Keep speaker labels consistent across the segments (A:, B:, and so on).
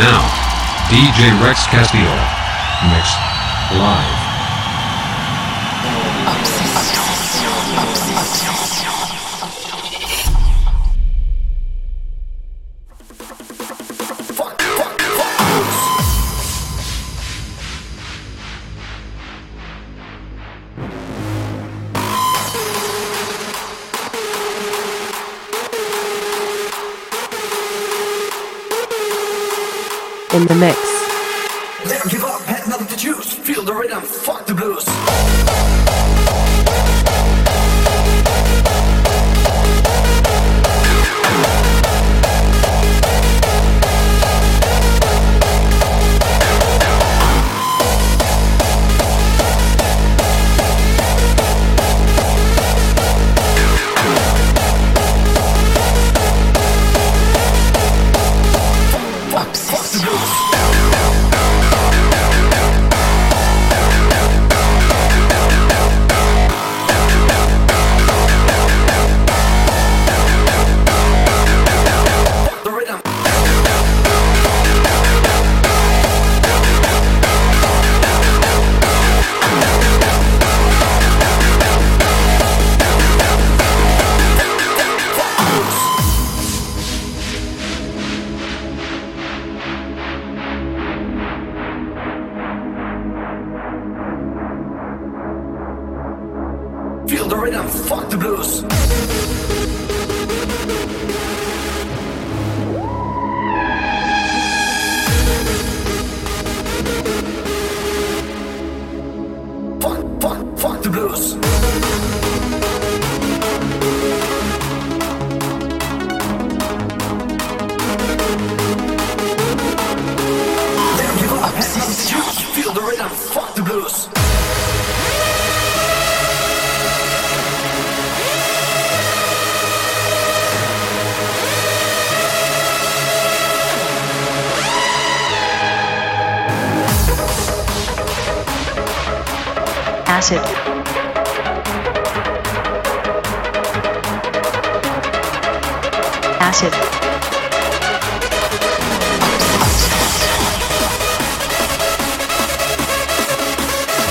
A: now, DJ Rex Castillo. Mixed. Live.
B: Oops.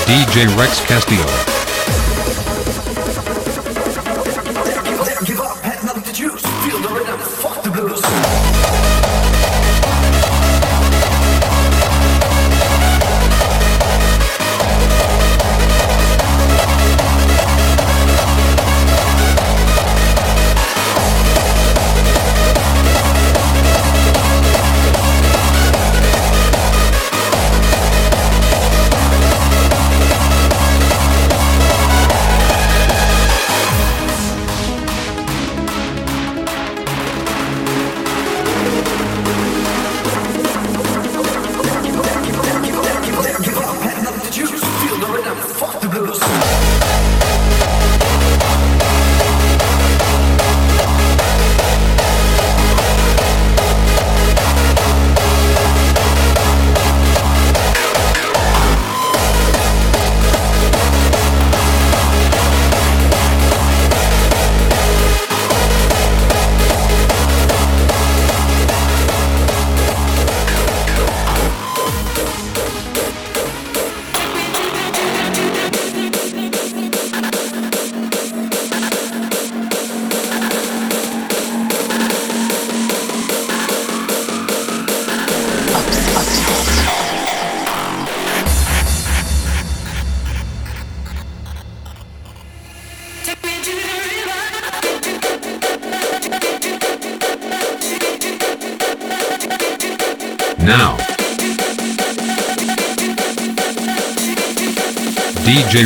A: DJ Rex Castillo.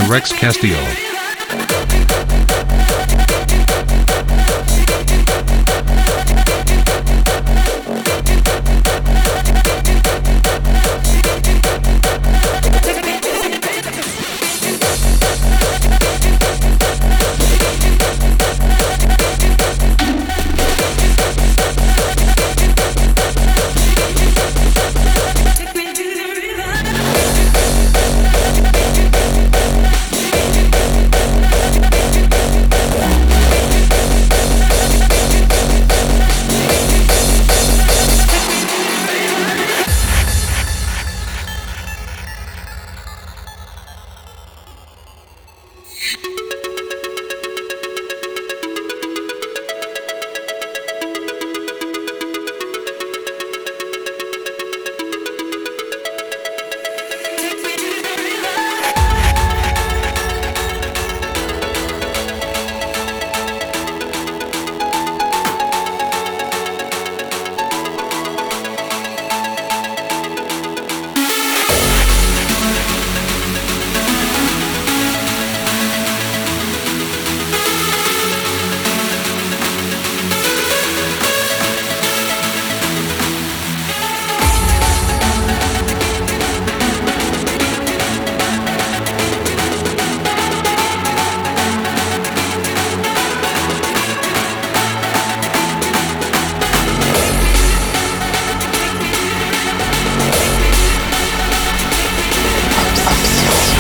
A: Rex Castillo.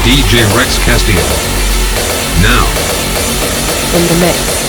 C: DJ Rex Castillo. Now.
D: in the mix.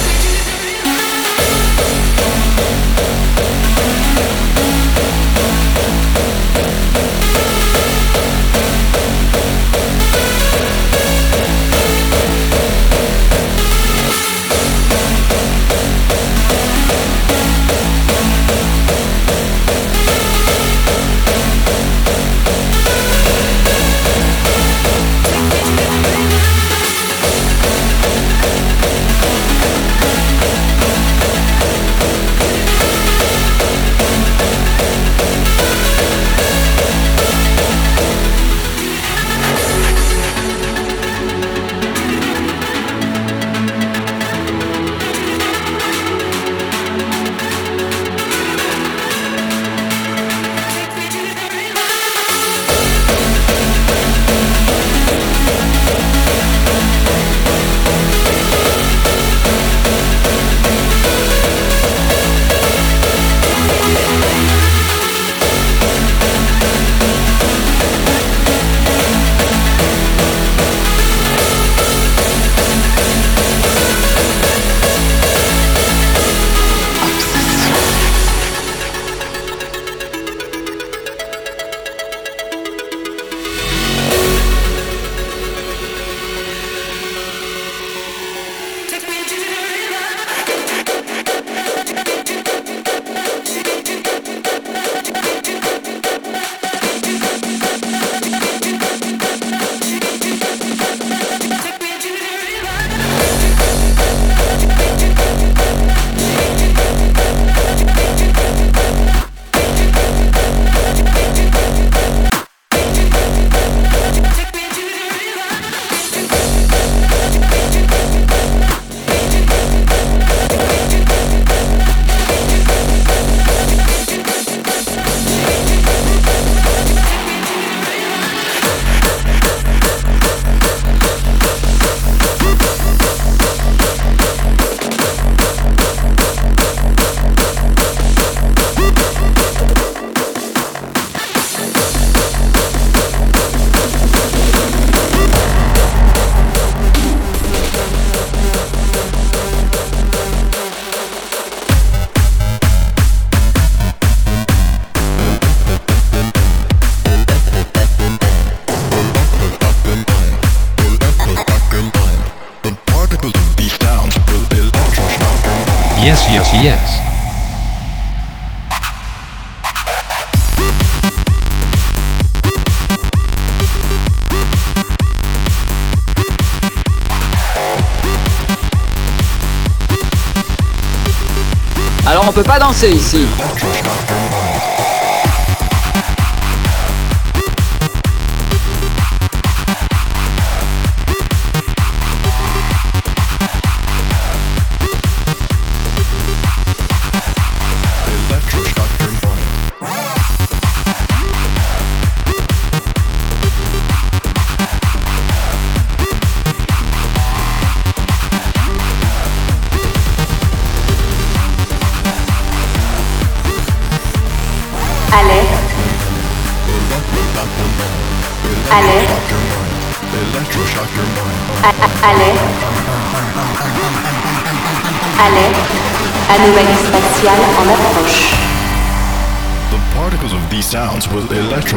E: 信息。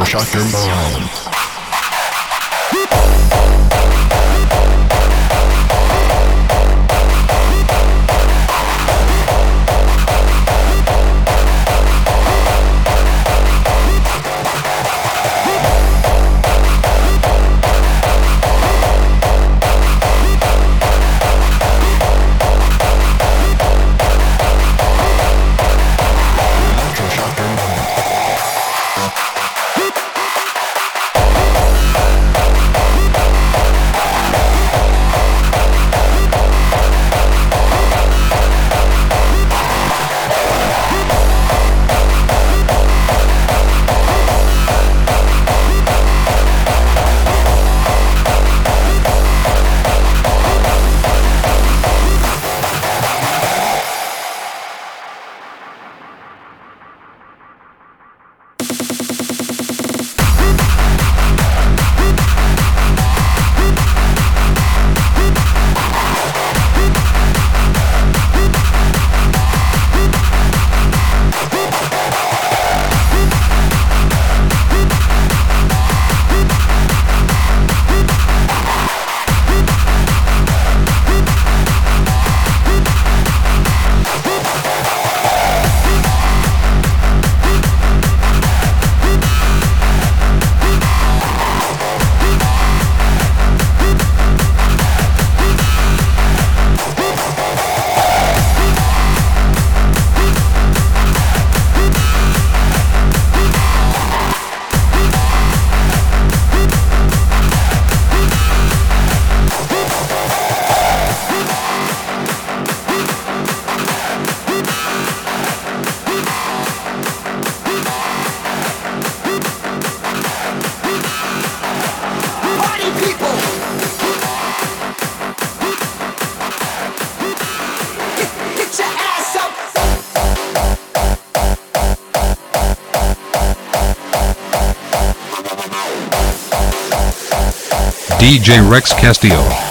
E: Electroshock your mind.
C: DJ Rex Castillo.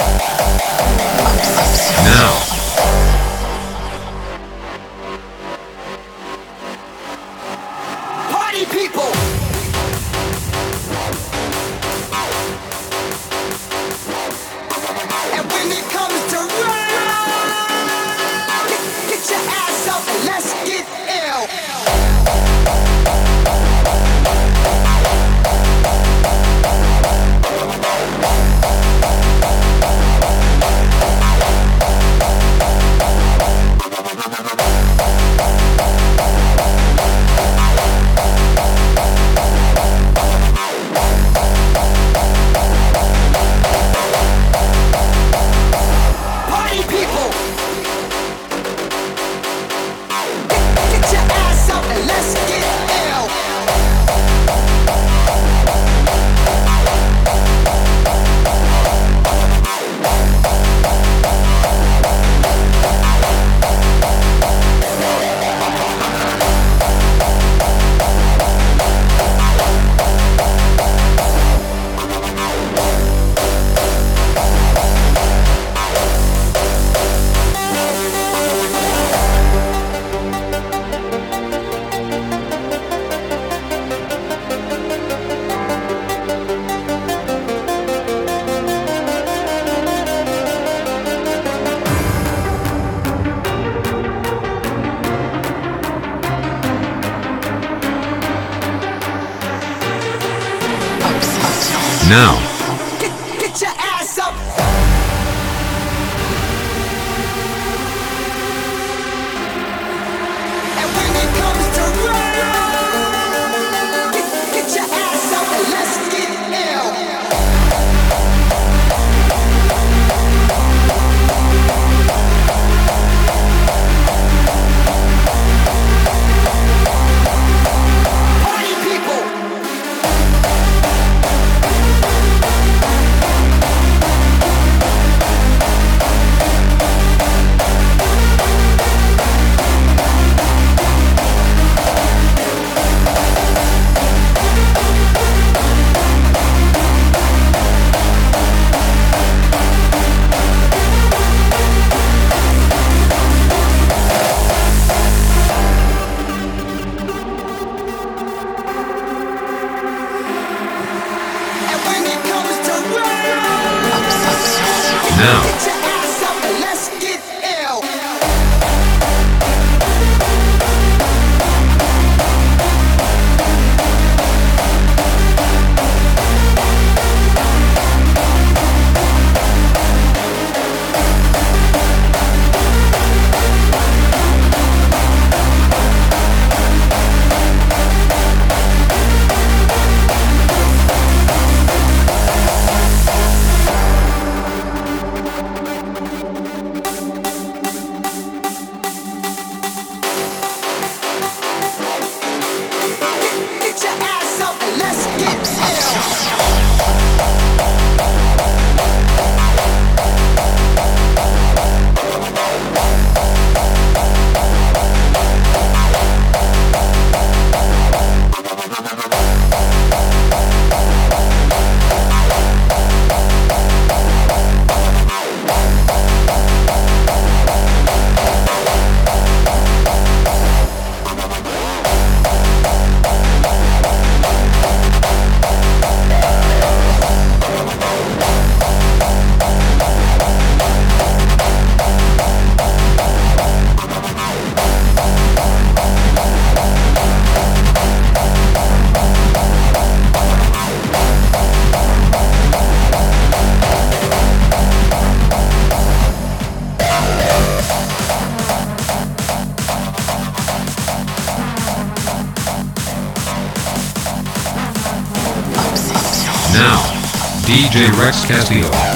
C: Rex Castillo.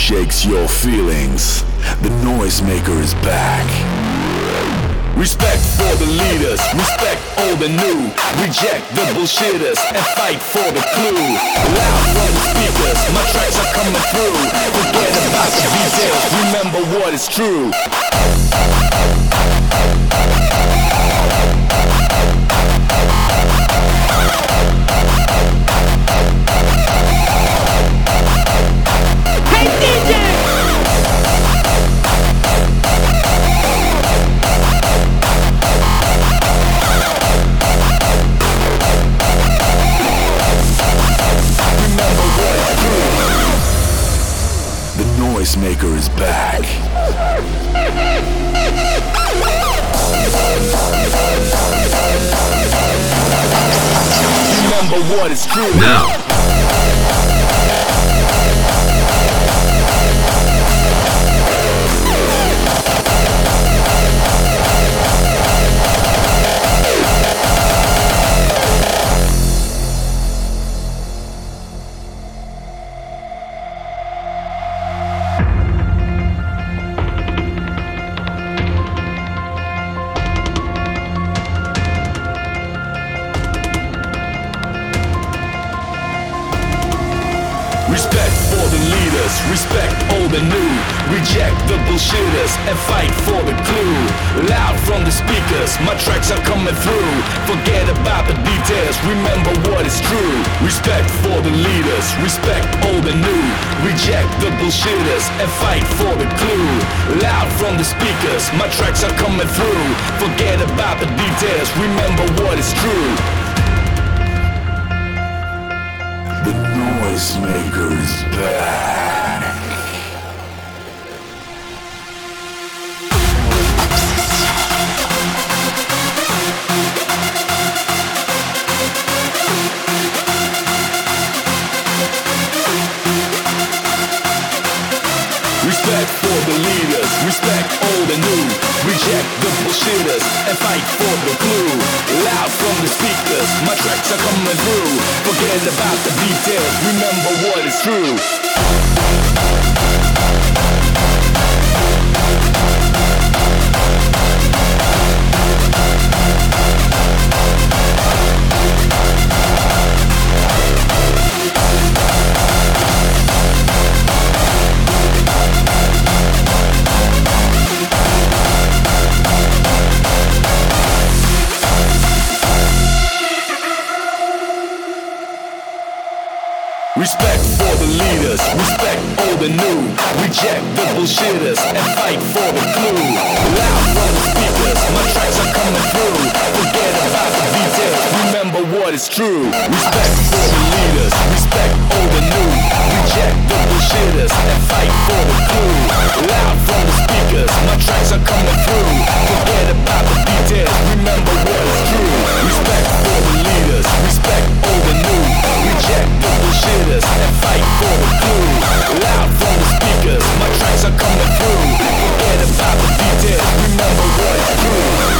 F: Shakes your feelings. The noisemaker is back. Respect for the leaders, respect old the new. Reject the bullshitters and fight for the clue. Loud from the speakers, my tracks are coming through. Forget about the details, remember what is true. Noisemaker is back. Remember what is true.
C: Now,
F: and fight for the clue. Loud from the speakers, my tracks are coming through. Forget about the details, remember what is true. Respect for the leaders, respect old and new. Reject the bullshitters and fight for the clue. Loud from the speakers, my tracks are coming through. Forget about the details, remember what is true. The noisemaker is back. Reject the bullshitters and fight for the clue. Loud from the speakers, my tracks are coming through. Forget about the details, remember what is true. Respect for the leaders, respect old and new. Reject the bullshitters and fight for the clue. Loud from the speakers, my tracks are coming through. Forget about the details, remember what is true. Respect for the leaders, respect old and new. The and fight for the clue. Loud from the speakers, my tracks are coming through. Forget about the details, remember what is true. Respect for the leaders, respect old and new. Reject the bullshitters and fight for the clue. Loud from the speakers, my tracks are coming through. Forget about the details, remember what is true.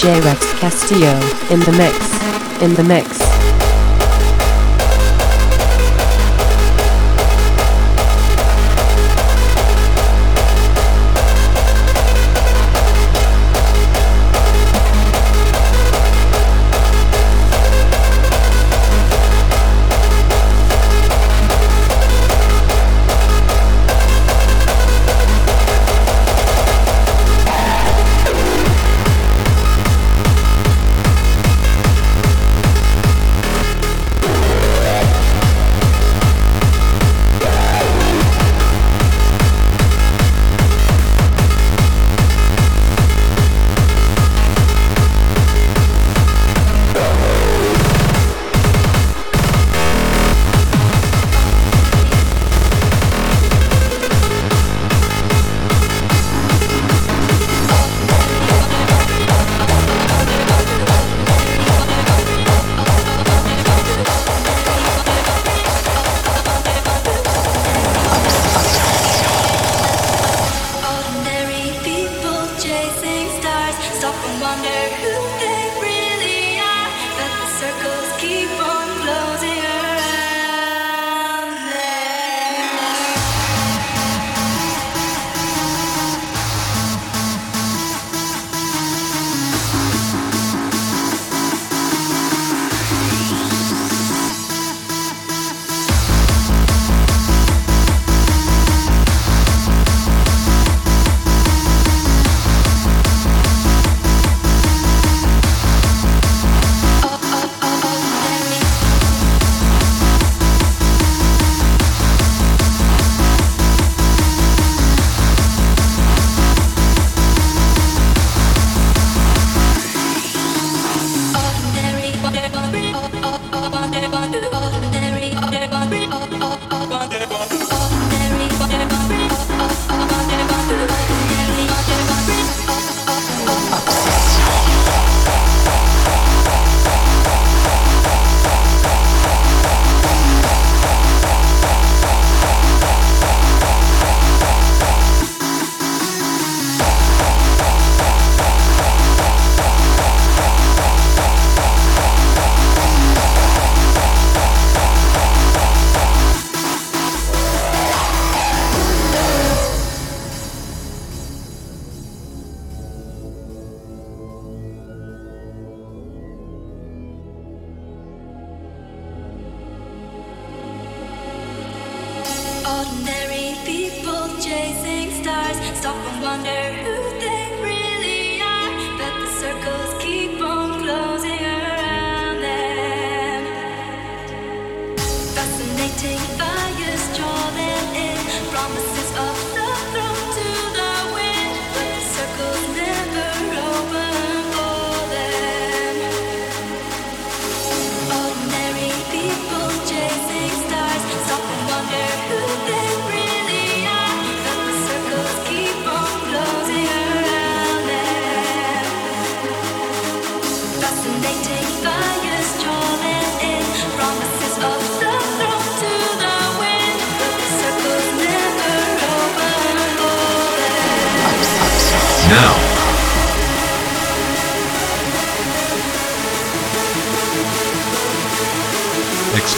D: DJ Rex Castillo in the mix. In the mix.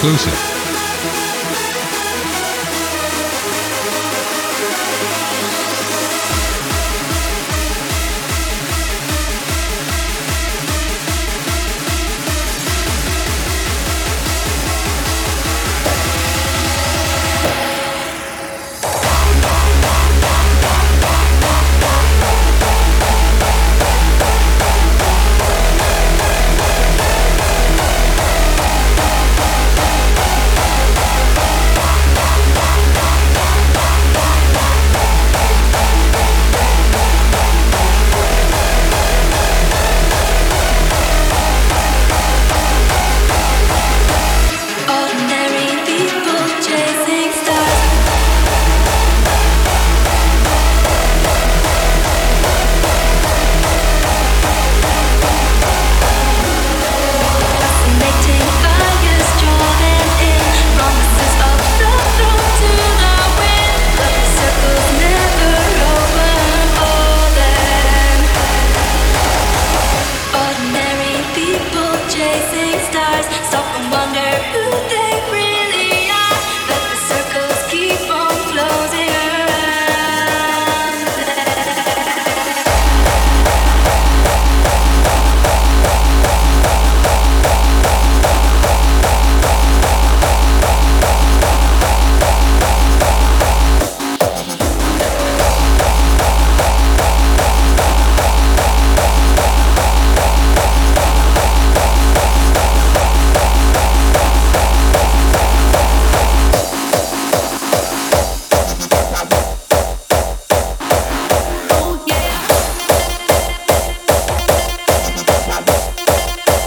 C: Exclusive.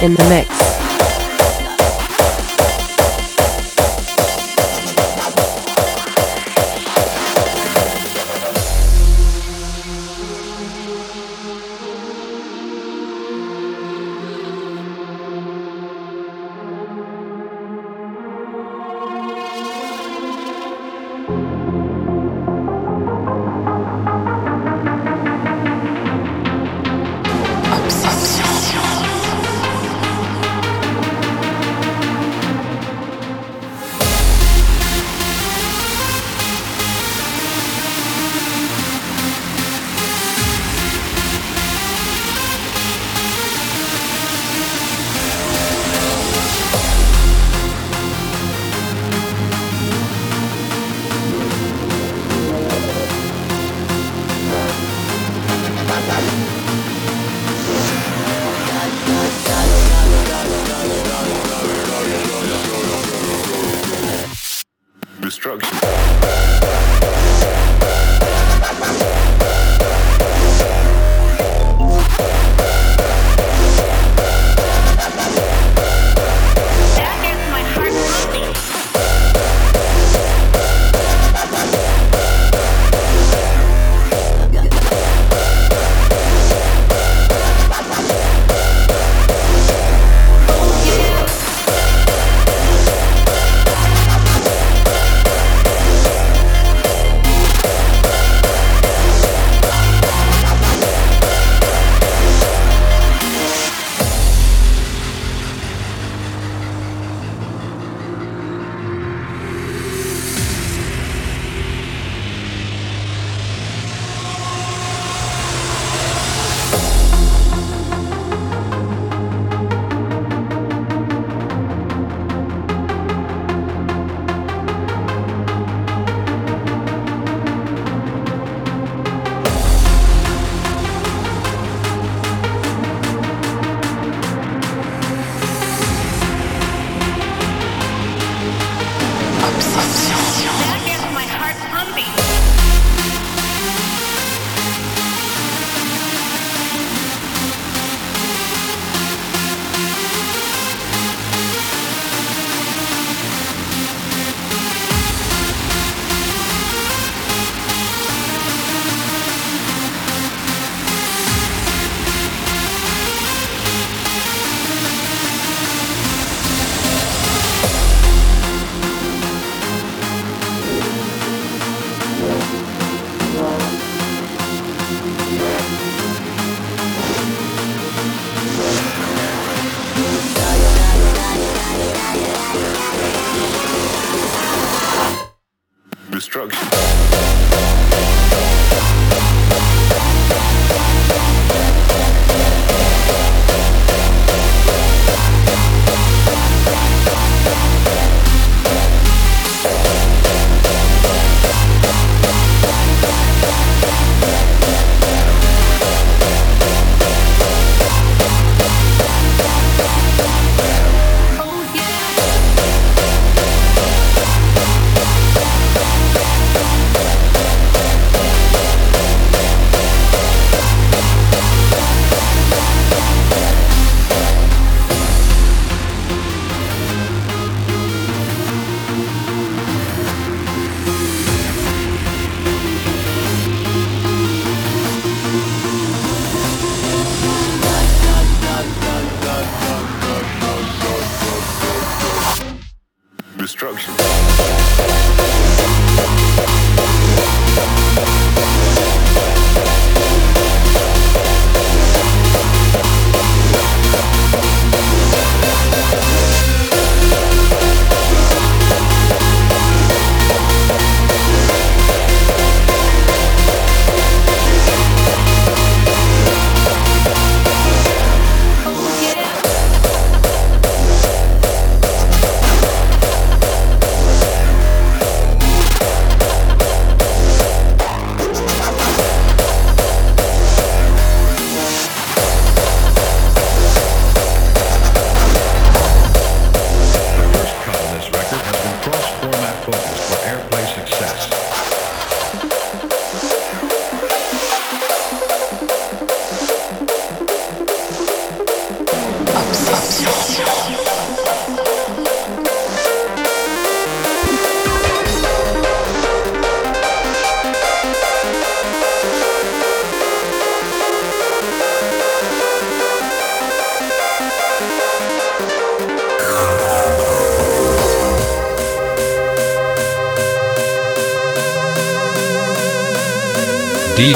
G: In the mix.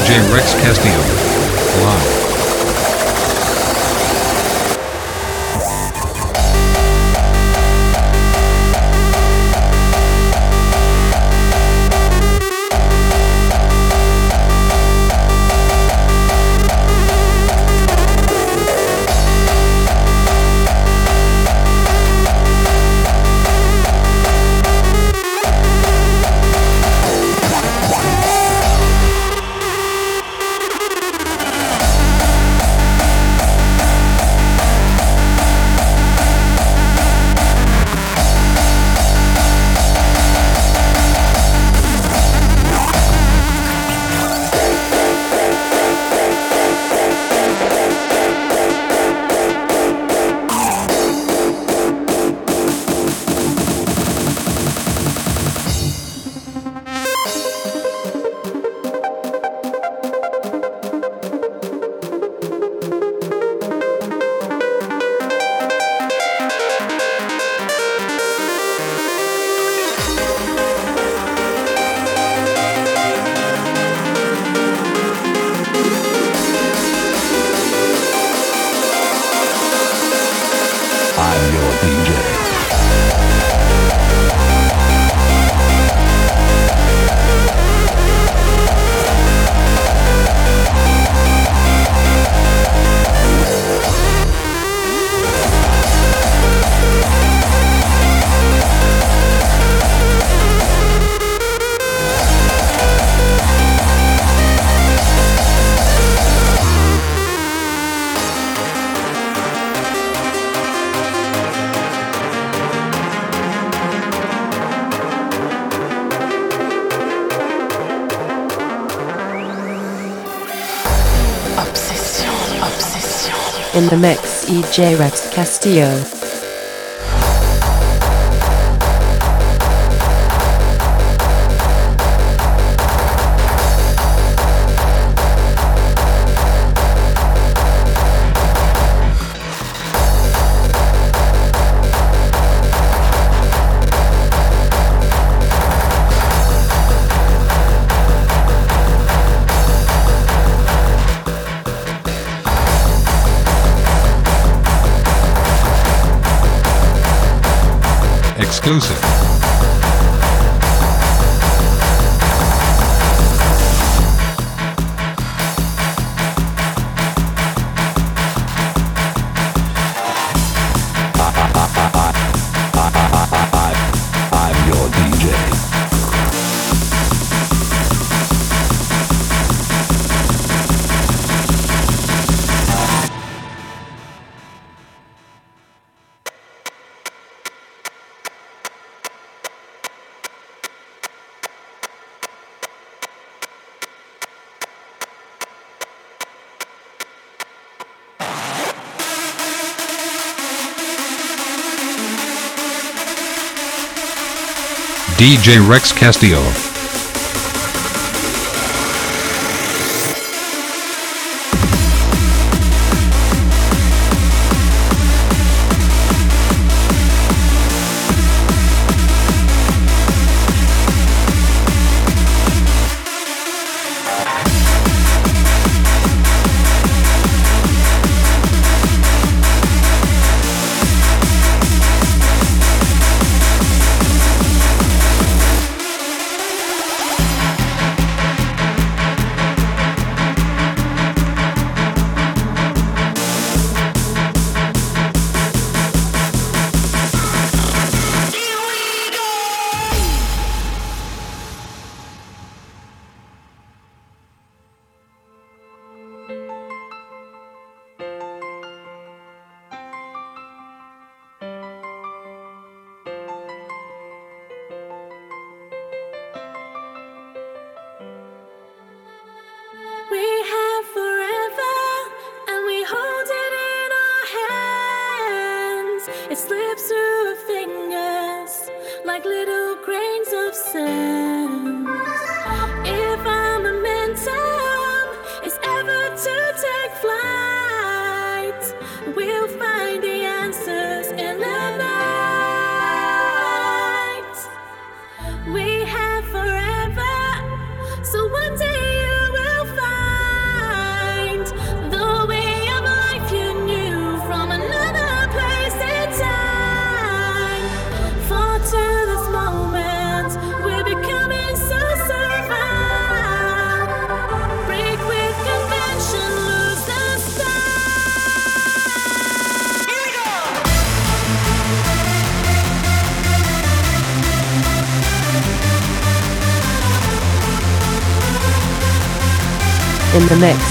H: DJ Rex Castillo.
I: The mix, DJ Rex Castillo.
H: Exclusive.
A: DJ
H: Rex Castillo.
J: It slips through our fingers like little grains of sand. In the
H: mix.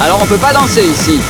K: Alors on peut pas danser ici.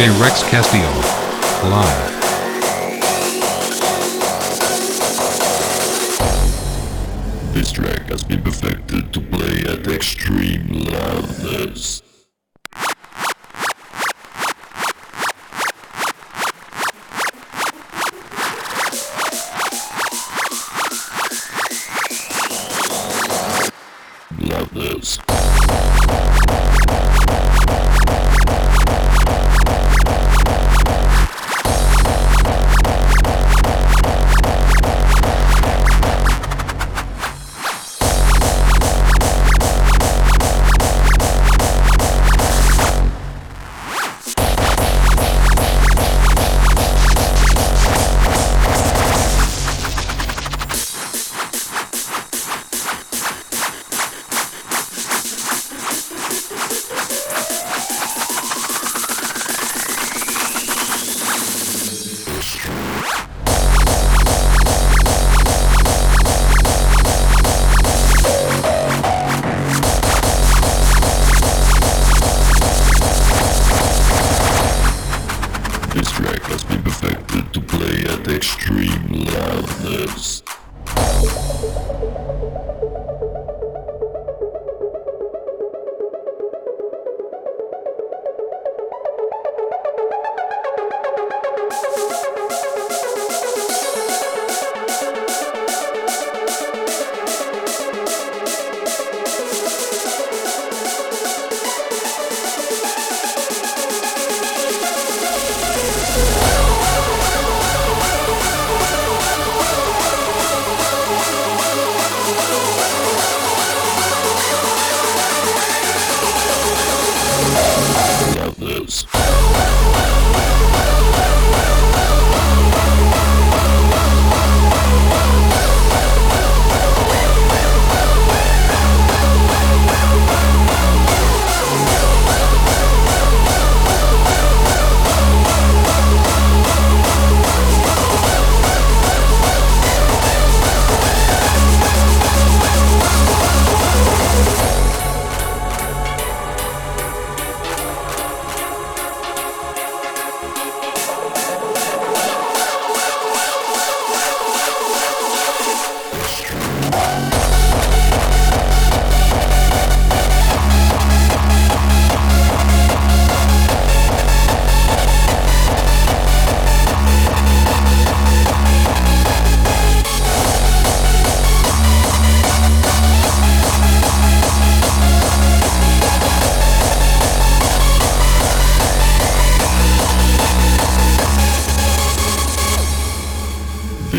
L: DJ Rex Castillo.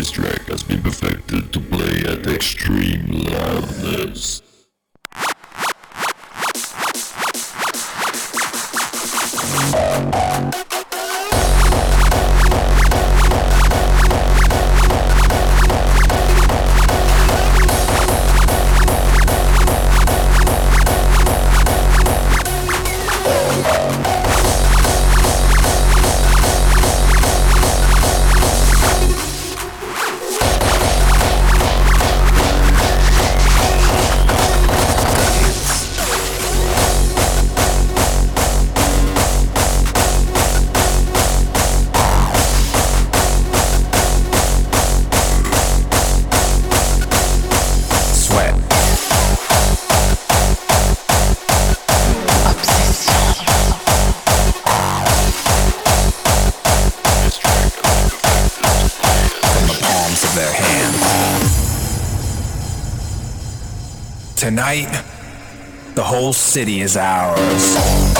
M: this track has been perfected to play at extreme loudness.
N: Tonight, the whole city is ours.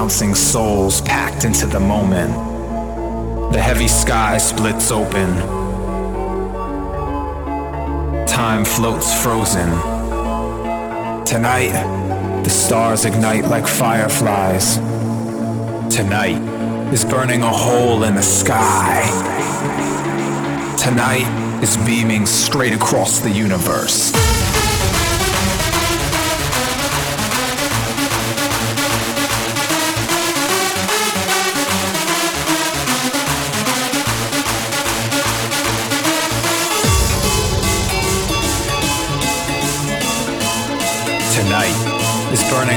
N: Bouncing souls packed into the moment. The heavy sky splits open. Time floats frozen. Tonight, the stars ignite like fireflies. Tonight is burning a hole in the sky. Tonight is beaming straight across the universe.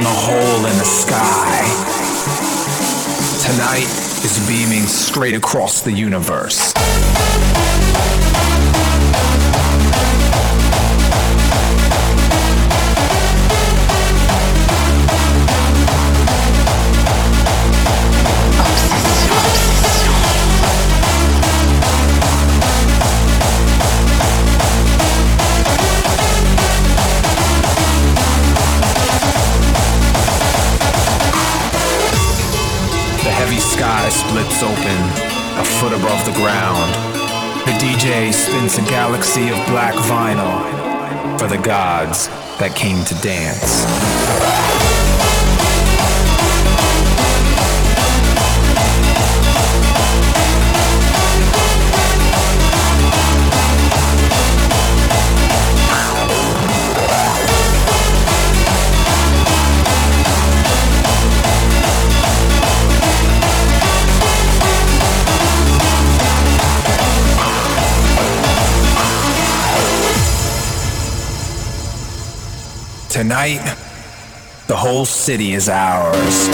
N: A hole in the sky. Tonight is beaming straight across the universe. Splits open, a foot above the ground. The DJ spins a galaxy of black vinyl for the gods that came to dance. Tonight, the whole city is ours.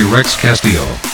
C: Rex Castillo.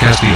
C: DJ